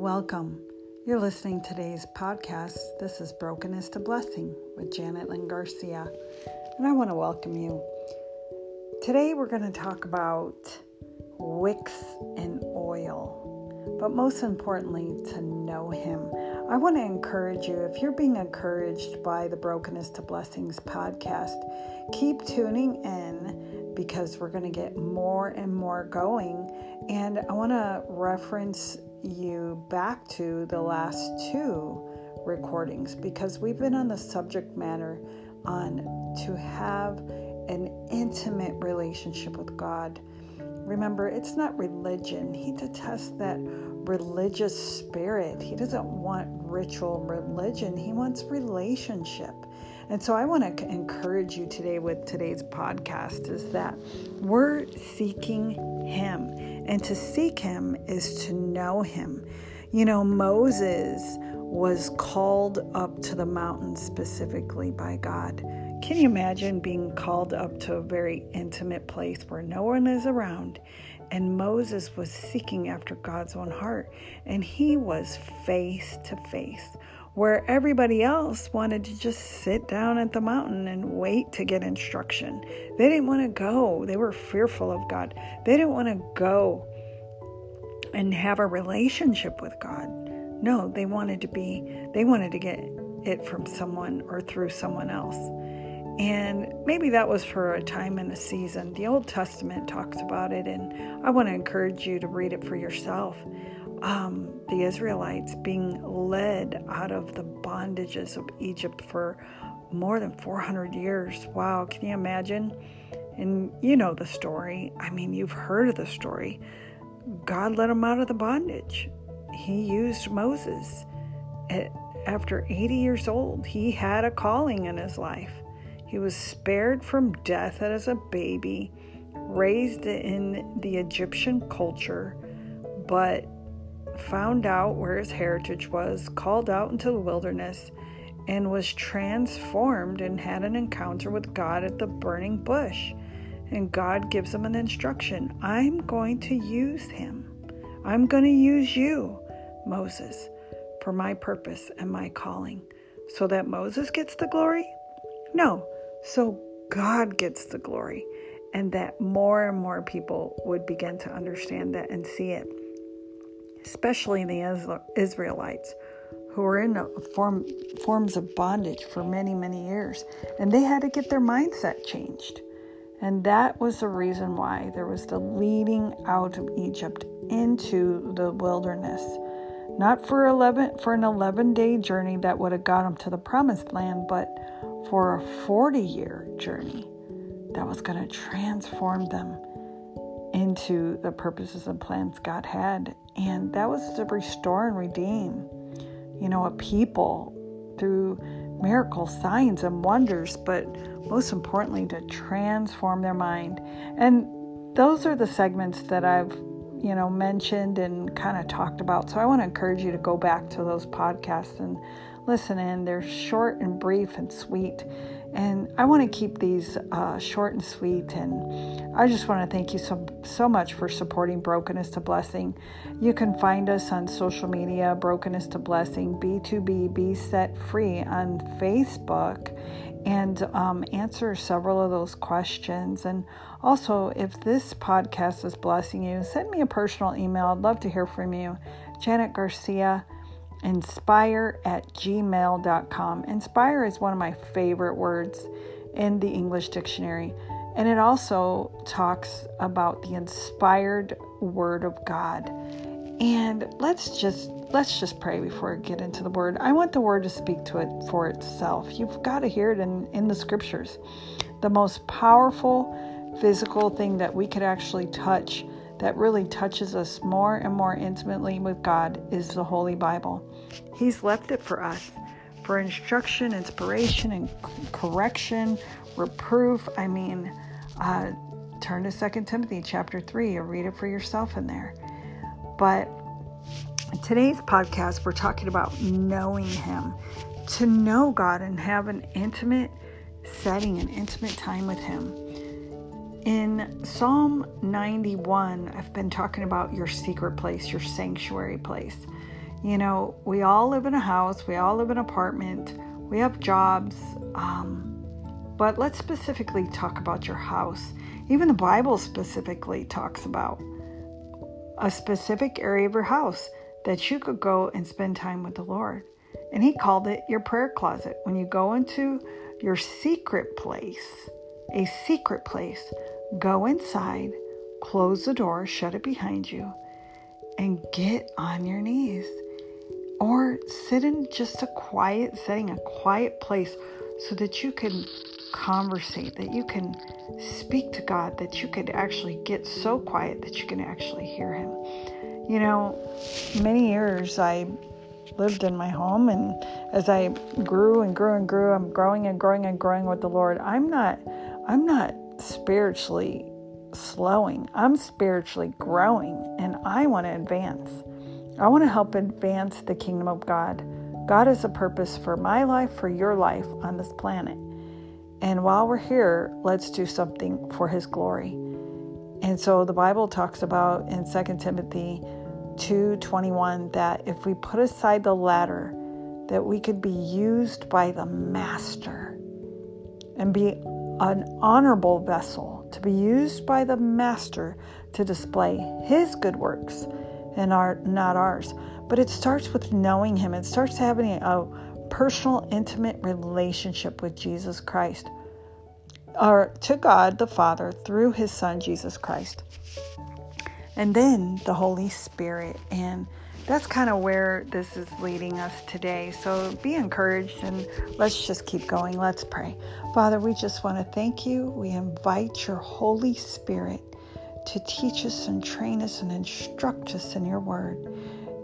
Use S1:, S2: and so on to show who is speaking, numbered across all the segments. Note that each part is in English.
S1: welcome. You're listening to today's podcast. This is Brokenness to Blessing with Janet Lynn Garcia, and I want to welcome you. Today we're going to talk about wicks and oil, but most importantly, to know Him. I want to encourage you if you're being encouraged by the Brokenness to Blessings podcast, keep tuning in because we're going to get more and more going. And I want to reference you back to the last two recordings because we've been on the subject matter on to have an intimate relationship with God. Remember, it's not religion. He detests that religious spirit. He doesn't want ritual religion. He wants relationship. And so I want to encourage you today with today's podcast is that we're seeking him. And to seek him is to know him. You know, Moses was called up to the mountain specifically by God. Can you imagine being called up to a very intimate place where no one is around? And Moses was seeking after God's own heart, and he was face to face where everybody else wanted to just sit down at the mountain and wait to get instruction. They didn't want to go. They were fearful of God. They didn't want to go and have a relationship with God. No, they wanted to be, they wanted to get it from someone or through someone else. And maybe that was for a time and a season. The Old Testament talks about it, and I want to encourage you to read it for yourself um, the Israelites being led out of the bondages of Egypt for more than 400 years. Wow, can you imagine? And you know the story. I mean, you've heard of the story. God let them out of the bondage. He used Moses. After 80 years old, he had a calling in his life. He was spared from death as a baby, raised in the Egyptian culture, but found out where his heritage was, called out into the wilderness, and was transformed and had an encounter with God at the burning bush. And God gives him an instruction I'm going to use him. I'm going to use you, Moses, for my purpose and my calling. So that Moses gets the glory? No, so God gets the glory. And that more and more people would begin to understand that and see it especially the Israelites, who were in form, forms of bondage for many, many years. And they had to get their mindset changed. And that was the reason why there was the leading out of Egypt into the wilderness. Not for 11 for an 11 day journey that would have got them to the promised land, but for a 40 year journey that was going to transform them into the purposes and plans God had. And that was to restore and redeem, you know, a people through miracles, signs, and wonders, but most importantly, to transform their mind. And those are the segments that I've, you know, mentioned and kind of talked about. So I want to encourage you to go back to those podcasts and listen in. They're short and brief and sweet. And I want to keep these uh, short and sweet. And I just want to thank you so, so much for supporting Brokenness to Blessing. You can find us on social media, Brokenness to Blessing, B2B, Be Set Free on Facebook, and um, answer several of those questions. And also, if this podcast is blessing you, send me a personal email. I'd love to hear from you. Janet Garcia inspire at gmail.com. Inspire is one of my favorite words in the English dictionary, and it also talks about the inspired word of God. And let's just let's just pray before I get into the word. I want the word to speak to it for itself. You've got to hear it in, in the scriptures. The most powerful physical thing that we could actually touch that really touches us more and more intimately with God is the Holy Bible. He's left it for us for instruction, inspiration, and correction, reproof. I mean, uh, turn to 2 Timothy chapter 3 or read it for yourself in there. But today's podcast, we're talking about knowing Him. To know God and have an intimate setting, an intimate time with Him. In Psalm 91, I've been talking about your secret place, your sanctuary place. You know, we all live in a house, we all live in an apartment, we have jobs. Um, but let's specifically talk about your house. Even the Bible specifically talks about a specific area of your house that you could go and spend time with the Lord. And He called it your prayer closet. When you go into your secret place, a secret place, go inside, close the door, shut it behind you, and get on your knees. Or sit in just a quiet setting, a quiet place, so that you can conversate, that you can speak to God, that you could actually get so quiet that you can actually hear Him. You know, many years I lived in my home, and as I grew and grew and grew, I'm growing and growing and growing with the Lord. I'm not, I'm not spiritually slowing. I'm spiritually growing, and I want to advance. I want to help advance the kingdom of God. God has a purpose for my life, for your life on this planet. And while we're here, let's do something for his glory. And so the Bible talks about in 2 Timothy 2:21 that if we put aside the latter, that we could be used by the master and be an honorable vessel to be used by the master to display his good works and our not ours. But it starts with knowing him. It starts having a personal, intimate relationship with Jesus Christ, or to God the Father through his Son, Jesus Christ. And then the Holy Spirit. And that's kind of where this is leading us today. So be encouraged and let's just keep going. Let's pray. Father, we just want to thank you. We invite your Holy Spirit to teach us and train us and instruct us in your word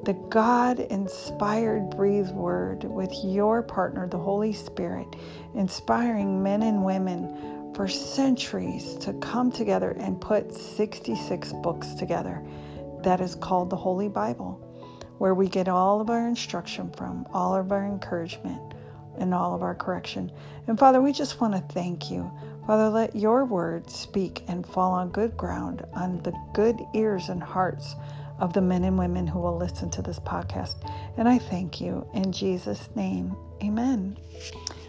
S1: the God inspired, breathed word with your partner, the Holy Spirit, inspiring men and women for centuries to come together and put 66 books together. That is called the Holy Bible, where we get all of our instruction from, all of our encouragement, and all of our correction. And Father, we just want to thank you. Father, let your word speak and fall on good ground, on the good ears and hearts of the men and women who will listen to this podcast. And I thank you in Jesus' name. Amen.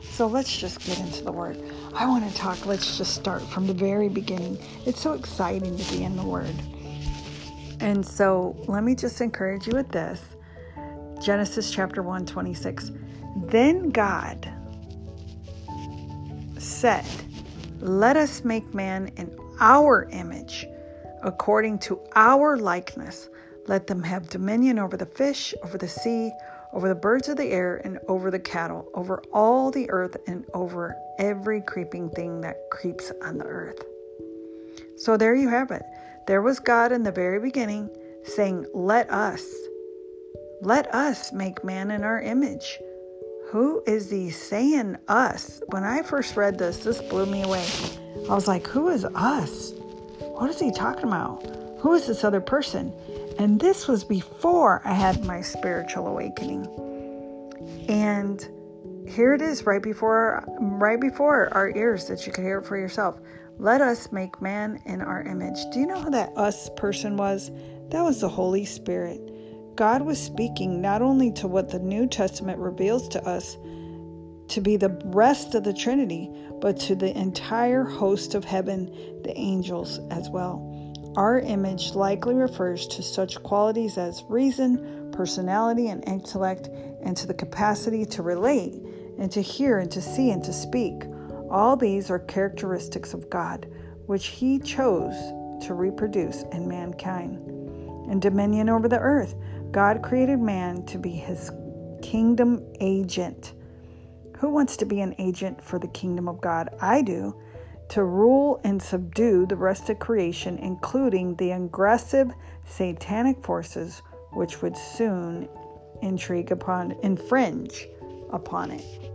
S1: So let's just get into the word. I want to talk, let's just start from the very beginning. It's so exciting to be in the word. And so let me just encourage you with this Genesis chapter 1, 26. Then God said, Let us make man in our image, according to our likeness. Let them have dominion over the fish, over the sea, over the birds of the air, and over the cattle, over all the earth, and over every creeping thing that creeps on the earth. So there you have it. There was God in the very beginning saying, Let us, let us make man in our image. Who is he saying us? When I first read this, this blew me away. I was like, Who is us? What is he talking about? Who is this other person? And this was before I had my spiritual awakening. And here it is right before right before our ears that you could hear it for yourself. Let us make man in our image. Do you know who that us person was? That was the Holy Spirit. God was speaking not only to what the New Testament reveals to us to be the rest of the Trinity, but to the entire host of heaven, the angels as well. Our image likely refers to such qualities as reason, personality, and intellect, and to the capacity to relate, and to hear, and to see, and to speak. All these are characteristics of God, which He chose to reproduce in mankind. In dominion over the earth, God created man to be His kingdom agent. Who wants to be an agent for the kingdom of God? I do to rule and subdue the rest of creation, including the aggressive satanic forces which would soon intrigue upon, infringe upon it.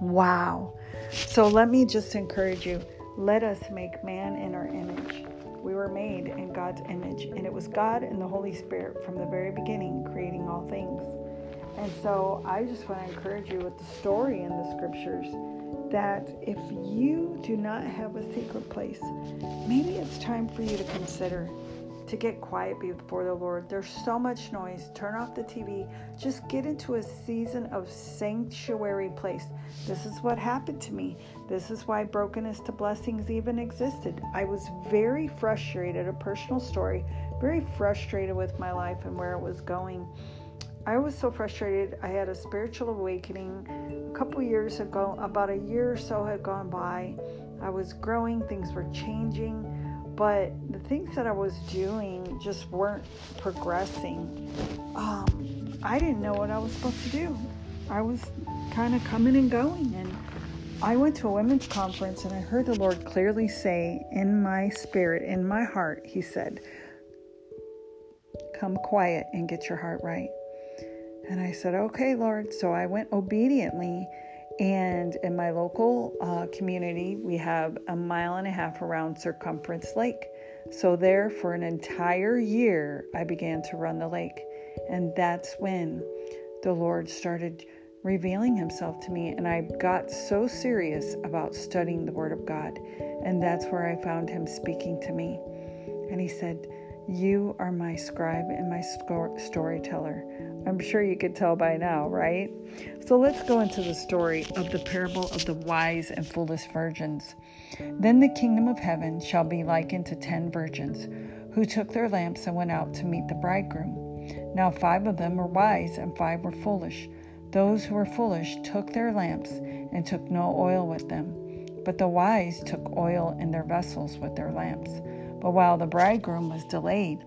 S1: Wow. So let me just encourage you let us make man in our image. We were made in God's image, and it was God and the Holy Spirit from the very beginning creating all things. And so I just want to encourage you with the story in the scriptures that if you do not have a secret place, maybe it's time for you to consider to get quiet before the Lord. There's so much noise. Turn off the TV. Just get into a season of sanctuary place. This is what happened to me. This is why brokenness to blessings even existed. I was very frustrated, a personal story, very frustrated with my life and where it was going. I was so frustrated. I had a spiritual awakening a couple years ago, about a year or so had gone by. I was growing, things were changing but the things that I was doing just weren't progressing. Um, I didn't know what I was supposed to do. I was kind of coming and going, and I went to a women's conference, and I heard the Lord clearly say in my spirit, in my heart, He said, Come quiet and get your heart right. And I said, Okay, Lord. So I went obediently and in my local uh, community, we have a mile and a half around Circumference Lake. So, there for an entire year, I began to run the lake. And that's when the Lord started revealing Himself to me. And I got so serious about studying the Word of God. And that's where I found Him speaking to me. And He said, You are my scribe and my storyteller. I'm sure you could tell by now, right? So let's go into the story of the parable of the wise and foolish virgins. Then the kingdom of heaven shall be likened to ten virgins who took their lamps and went out to meet the bridegroom. Now five of them were wise and five were foolish. Those who were foolish took their lamps and took no oil with them. But the wise took oil in their vessels with their lamps. But while the bridegroom was delayed,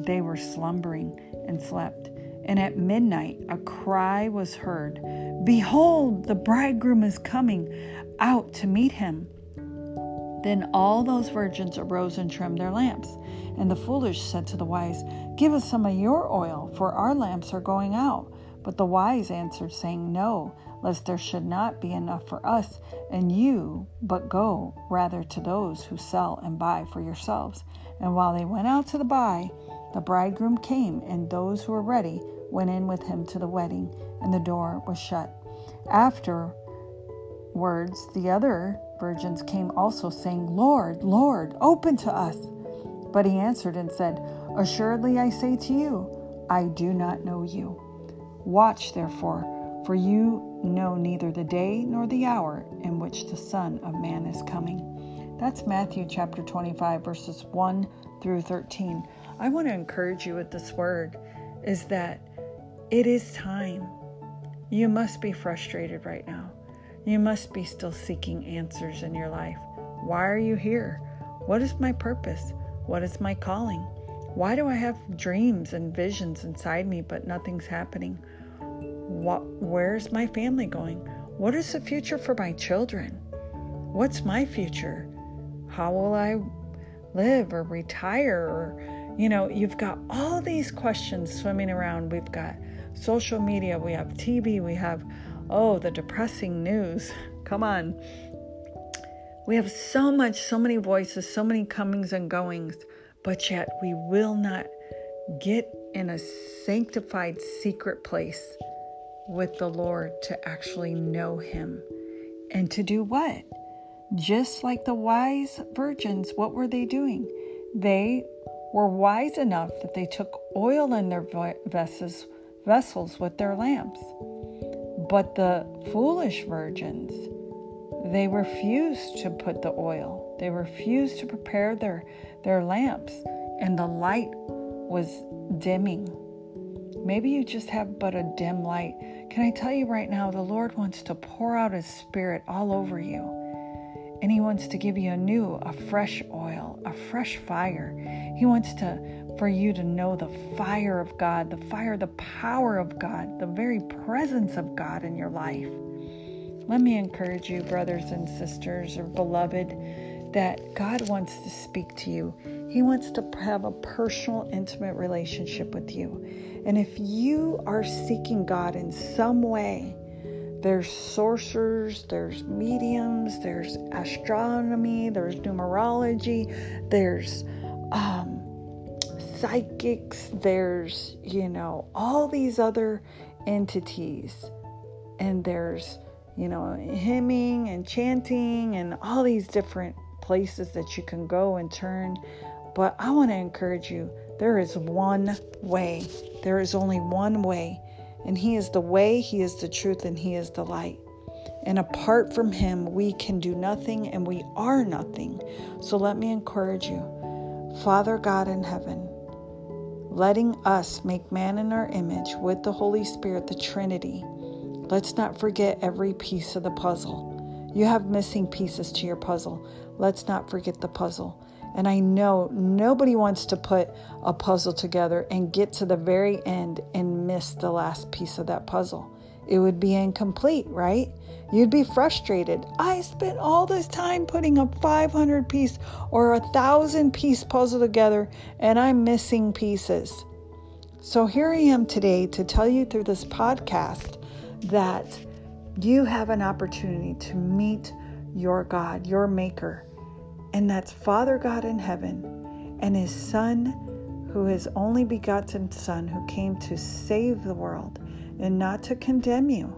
S1: they were slumbering and slept. And at midnight a cry was heard Behold, the bridegroom is coming out to meet him. Then all those virgins arose and trimmed their lamps. And the foolish said to the wise, Give us some of your oil, for our lamps are going out. But the wise answered, saying, No, lest there should not be enough for us and you, but go rather to those who sell and buy for yourselves. And while they went out to the buy, the bridegroom came, and those who were ready went in with him to the wedding, and the door was shut. Afterwards, the other virgins came also, saying, Lord, Lord, open to us. But he answered and said, Assuredly I say to you, I do not know you. Watch therefore, for you know neither the day nor the hour in which the Son of Man is coming. That's Matthew chapter 25, verses 1 through 13. I want to encourage you with this word is that it is time. You must be frustrated right now. You must be still seeking answers in your life. Why are you here? What is my purpose? What is my calling? Why do I have dreams and visions inside me, but nothing's happening? What, where's my family going? What is the future for my children? What's my future? How will I live or retire? Or, you know, you've got all these questions swimming around. We've got social media, we have TV, we have, oh, the depressing news. Come on. We have so much, so many voices, so many comings and goings, but yet we will not get in a sanctified secret place with the Lord to actually know Him. And to do what? Just like the wise virgins, what were they doing? They were wise enough that they took oil in their vessels vessels with their lamps. But the foolish virgins, they refused to put the oil. They refused to prepare their, their lamps, and the light was dimming. Maybe you just have but a dim light. Can I tell you right now, the Lord wants to pour out His Spirit all over you. And He wants to give you a new, a fresh oil, a fresh fire. He wants to for you to know the fire of God, the fire, the power of God, the very presence of God in your life. Let me encourage you, brothers and sisters, or beloved, that God wants to speak to you. He wants to have a personal, intimate relationship with you. And if you are seeking God in some way, there's sorcerers, there's mediums, there's astronomy, there's numerology, there's um, psychics, there's, you know, all these other entities. And there's, you know, hymning and chanting and all these different places that you can go and turn But I want to encourage you there is one way. There is only one way. And He is the way, He is the truth, and He is the light. And apart from Him, we can do nothing and we are nothing. So let me encourage you, Father God in heaven, letting us make man in our image with the Holy Spirit, the Trinity. Let's not forget every piece of the puzzle. You have missing pieces to your puzzle. Let's not forget the puzzle. And I know nobody wants to put a puzzle together and get to the very end and miss the last piece of that puzzle. It would be incomplete, right? You'd be frustrated. I spent all this time putting a 500 piece or a thousand piece puzzle together and I'm missing pieces. So here I am today to tell you through this podcast that you have an opportunity to meet your God, your Maker, and that's Father God in heaven and His Son, who is only begotten Son, who came to save the world and not to condemn you.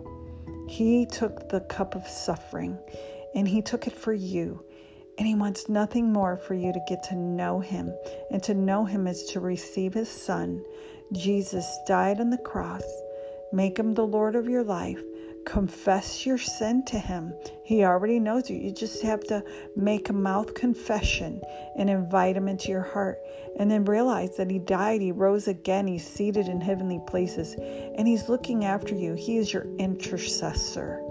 S1: He took the cup of suffering and He took it for you. And He wants nothing more for you to get to know Him. And to know Him is to receive His Son. Jesus died on the cross. Make Him the Lord of your life confess your sin to him. He already knows you. You just have to make a mouth confession and invite him into your heart. And then realize that he died, he rose again, he's seated in heavenly places, and he's looking after you. He is your intercessor.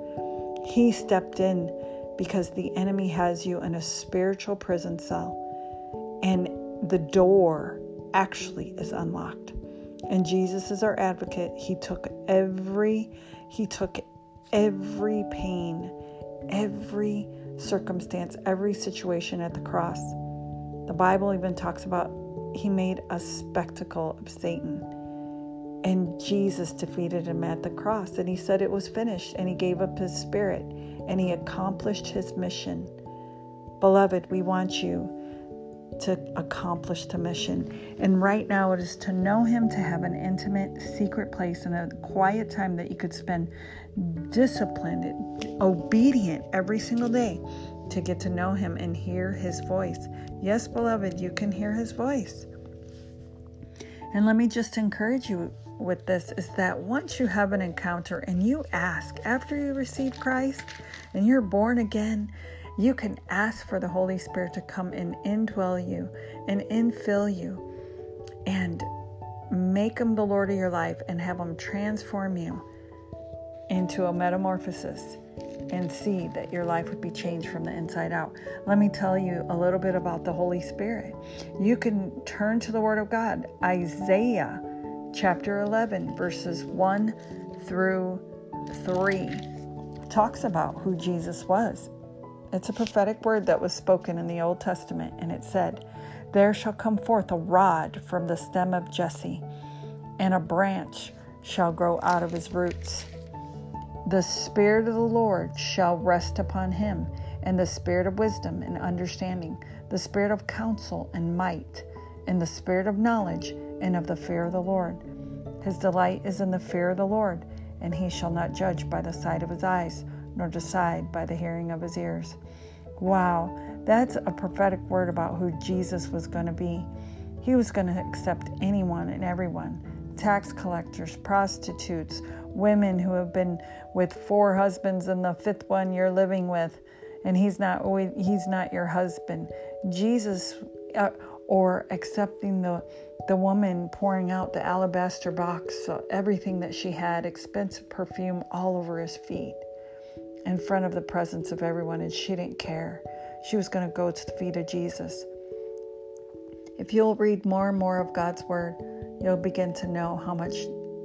S1: He stepped in because the enemy has you in a spiritual prison cell, and the door actually is unlocked. And Jesus is our advocate. He took every he took every pain, every circumstance, every situation at the cross. The Bible even talks about he made a spectacle of Satan. And Jesus defeated him at the cross. And he said it was finished. And he gave up his spirit. And he accomplished his mission. Beloved, we want you to accomplish the mission. And right now, it is to know Him, to have an intimate, secret place and a quiet time that you could spend disciplined, obedient every single day to get to know Him and hear His voice. Yes, beloved, you can hear His voice. And let me just encourage you with this is that once you have an encounter and you ask after you receive Christ and you're born again, you can ask for the Holy Spirit to come and indwell you and infill you and make Him the Lord of your life and have Him transform you into a metamorphosis and see that your life would be changed from the inside out. Let me tell you a little bit about the Holy Spirit. You can turn to the Word of God, Isaiah chapter 11, verses 1 through 3, talks about who Jesus was. It's a prophetic word that was spoken in the Old Testament, and it said, There shall come forth a rod from the stem of Jesse, and a branch shall grow out of his roots. The Spirit of the Lord shall rest upon him, and the Spirit of wisdom and understanding, the Spirit of counsel and might, and the Spirit of knowledge and of the fear of the Lord. His delight is in the fear of the Lord, and he shall not judge by the sight of his eyes nor decide by the hearing of his ears. Wow, that's a prophetic word about who Jesus was going to be. He was going to accept anyone and everyone tax collectors, prostitutes, women who have been with four husbands and the fifth one you're living with and he's not he's not your husband. Jesus uh, or accepting the the woman pouring out the alabaster box, so everything that she had, expensive perfume all over his feet in front of the presence of everyone, and she didn't care. She was going to go to the feet of Jesus. If you'll read more and more of God's Word, you'll begin to know how much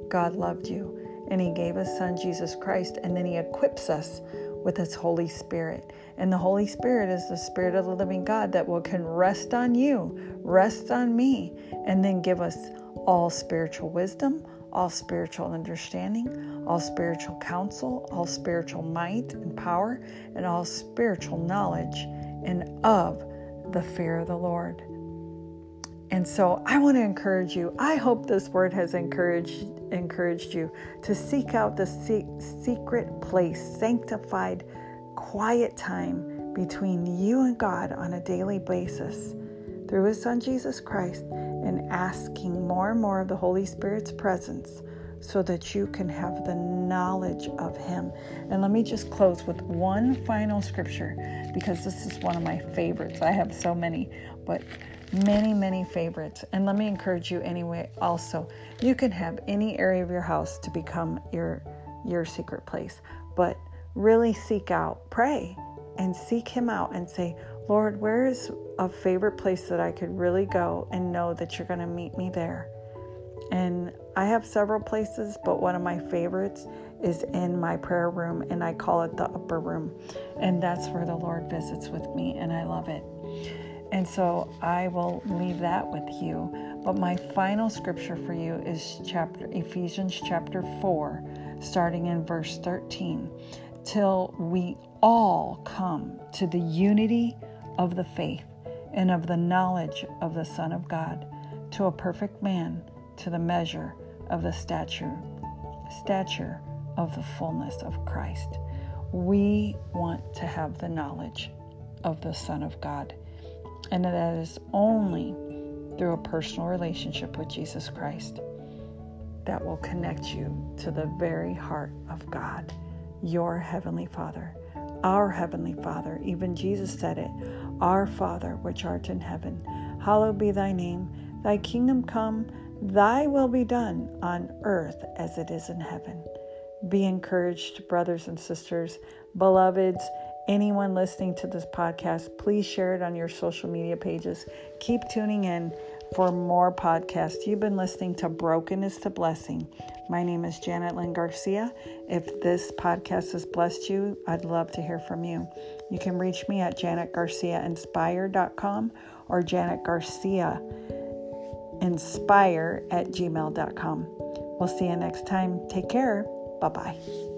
S1: God loved you. And He gave His Son, Jesus Christ, and then He equips us with His Holy Spirit. And the Holy Spirit is the Spirit of the living God that will can rest on you, rest on me, and then give us all spiritual wisdom, all spiritual understanding, all spiritual counsel, all spiritual might and power, and all spiritual knowledge, and of the fear of the Lord. And so I want to encourage you. I hope this word has encouraged encouraged you to seek out the secret place, sanctified quiet time between you and God on a daily basis through His Son Jesus Christ and asking more and more of the Holy Spirit's presence so that you can have the knowledge of Him. And let me just close with one final scripture because this is one of my favorites. I have so many, but many, many favorites. And let me encourage you anyway, also, you can have any area of your house to become your your secret place, but really seek out, pray and seek him out and say, Lord, where is a favorite place that I could really go and know that you're going to meet me there? And I have several places, but one of my favorites is in my prayer room, and I call it the upper room. And that's where the Lord visits with me, and I love it. And so I will leave that with you. But my final scripture for you is chapter Ephesians chapter 4, starting in verse 13, till we all come to the unity of the faith and of the knowledge of the Son of God, to a perfect man, to the measure of the stature stature of the fullness of Christ. We want to have the knowledge of the Son of God. And that is only through a personal relationship with Jesus Christ that will connect you to the very heart of God, your Heavenly Father. Our Heavenly Father, even Jesus said it, Our Father, which art in heaven, hallowed be thy name. Thy kingdom come, thy will be done on earth as it is in heaven. Be encouraged, brothers and sisters, beloveds anyone listening to this podcast, please share it on your social media pages. Keep tuning in for more podcasts. You've been listening to Brokenness to Blessing. My name is Janet Lynn Garcia. If this podcast has blessed you, I'd love to hear from you. You can reach me at janetgarciainspire.com or janetgarciainspire at gmail.com. We'll see you next time. Take care. Bye bye.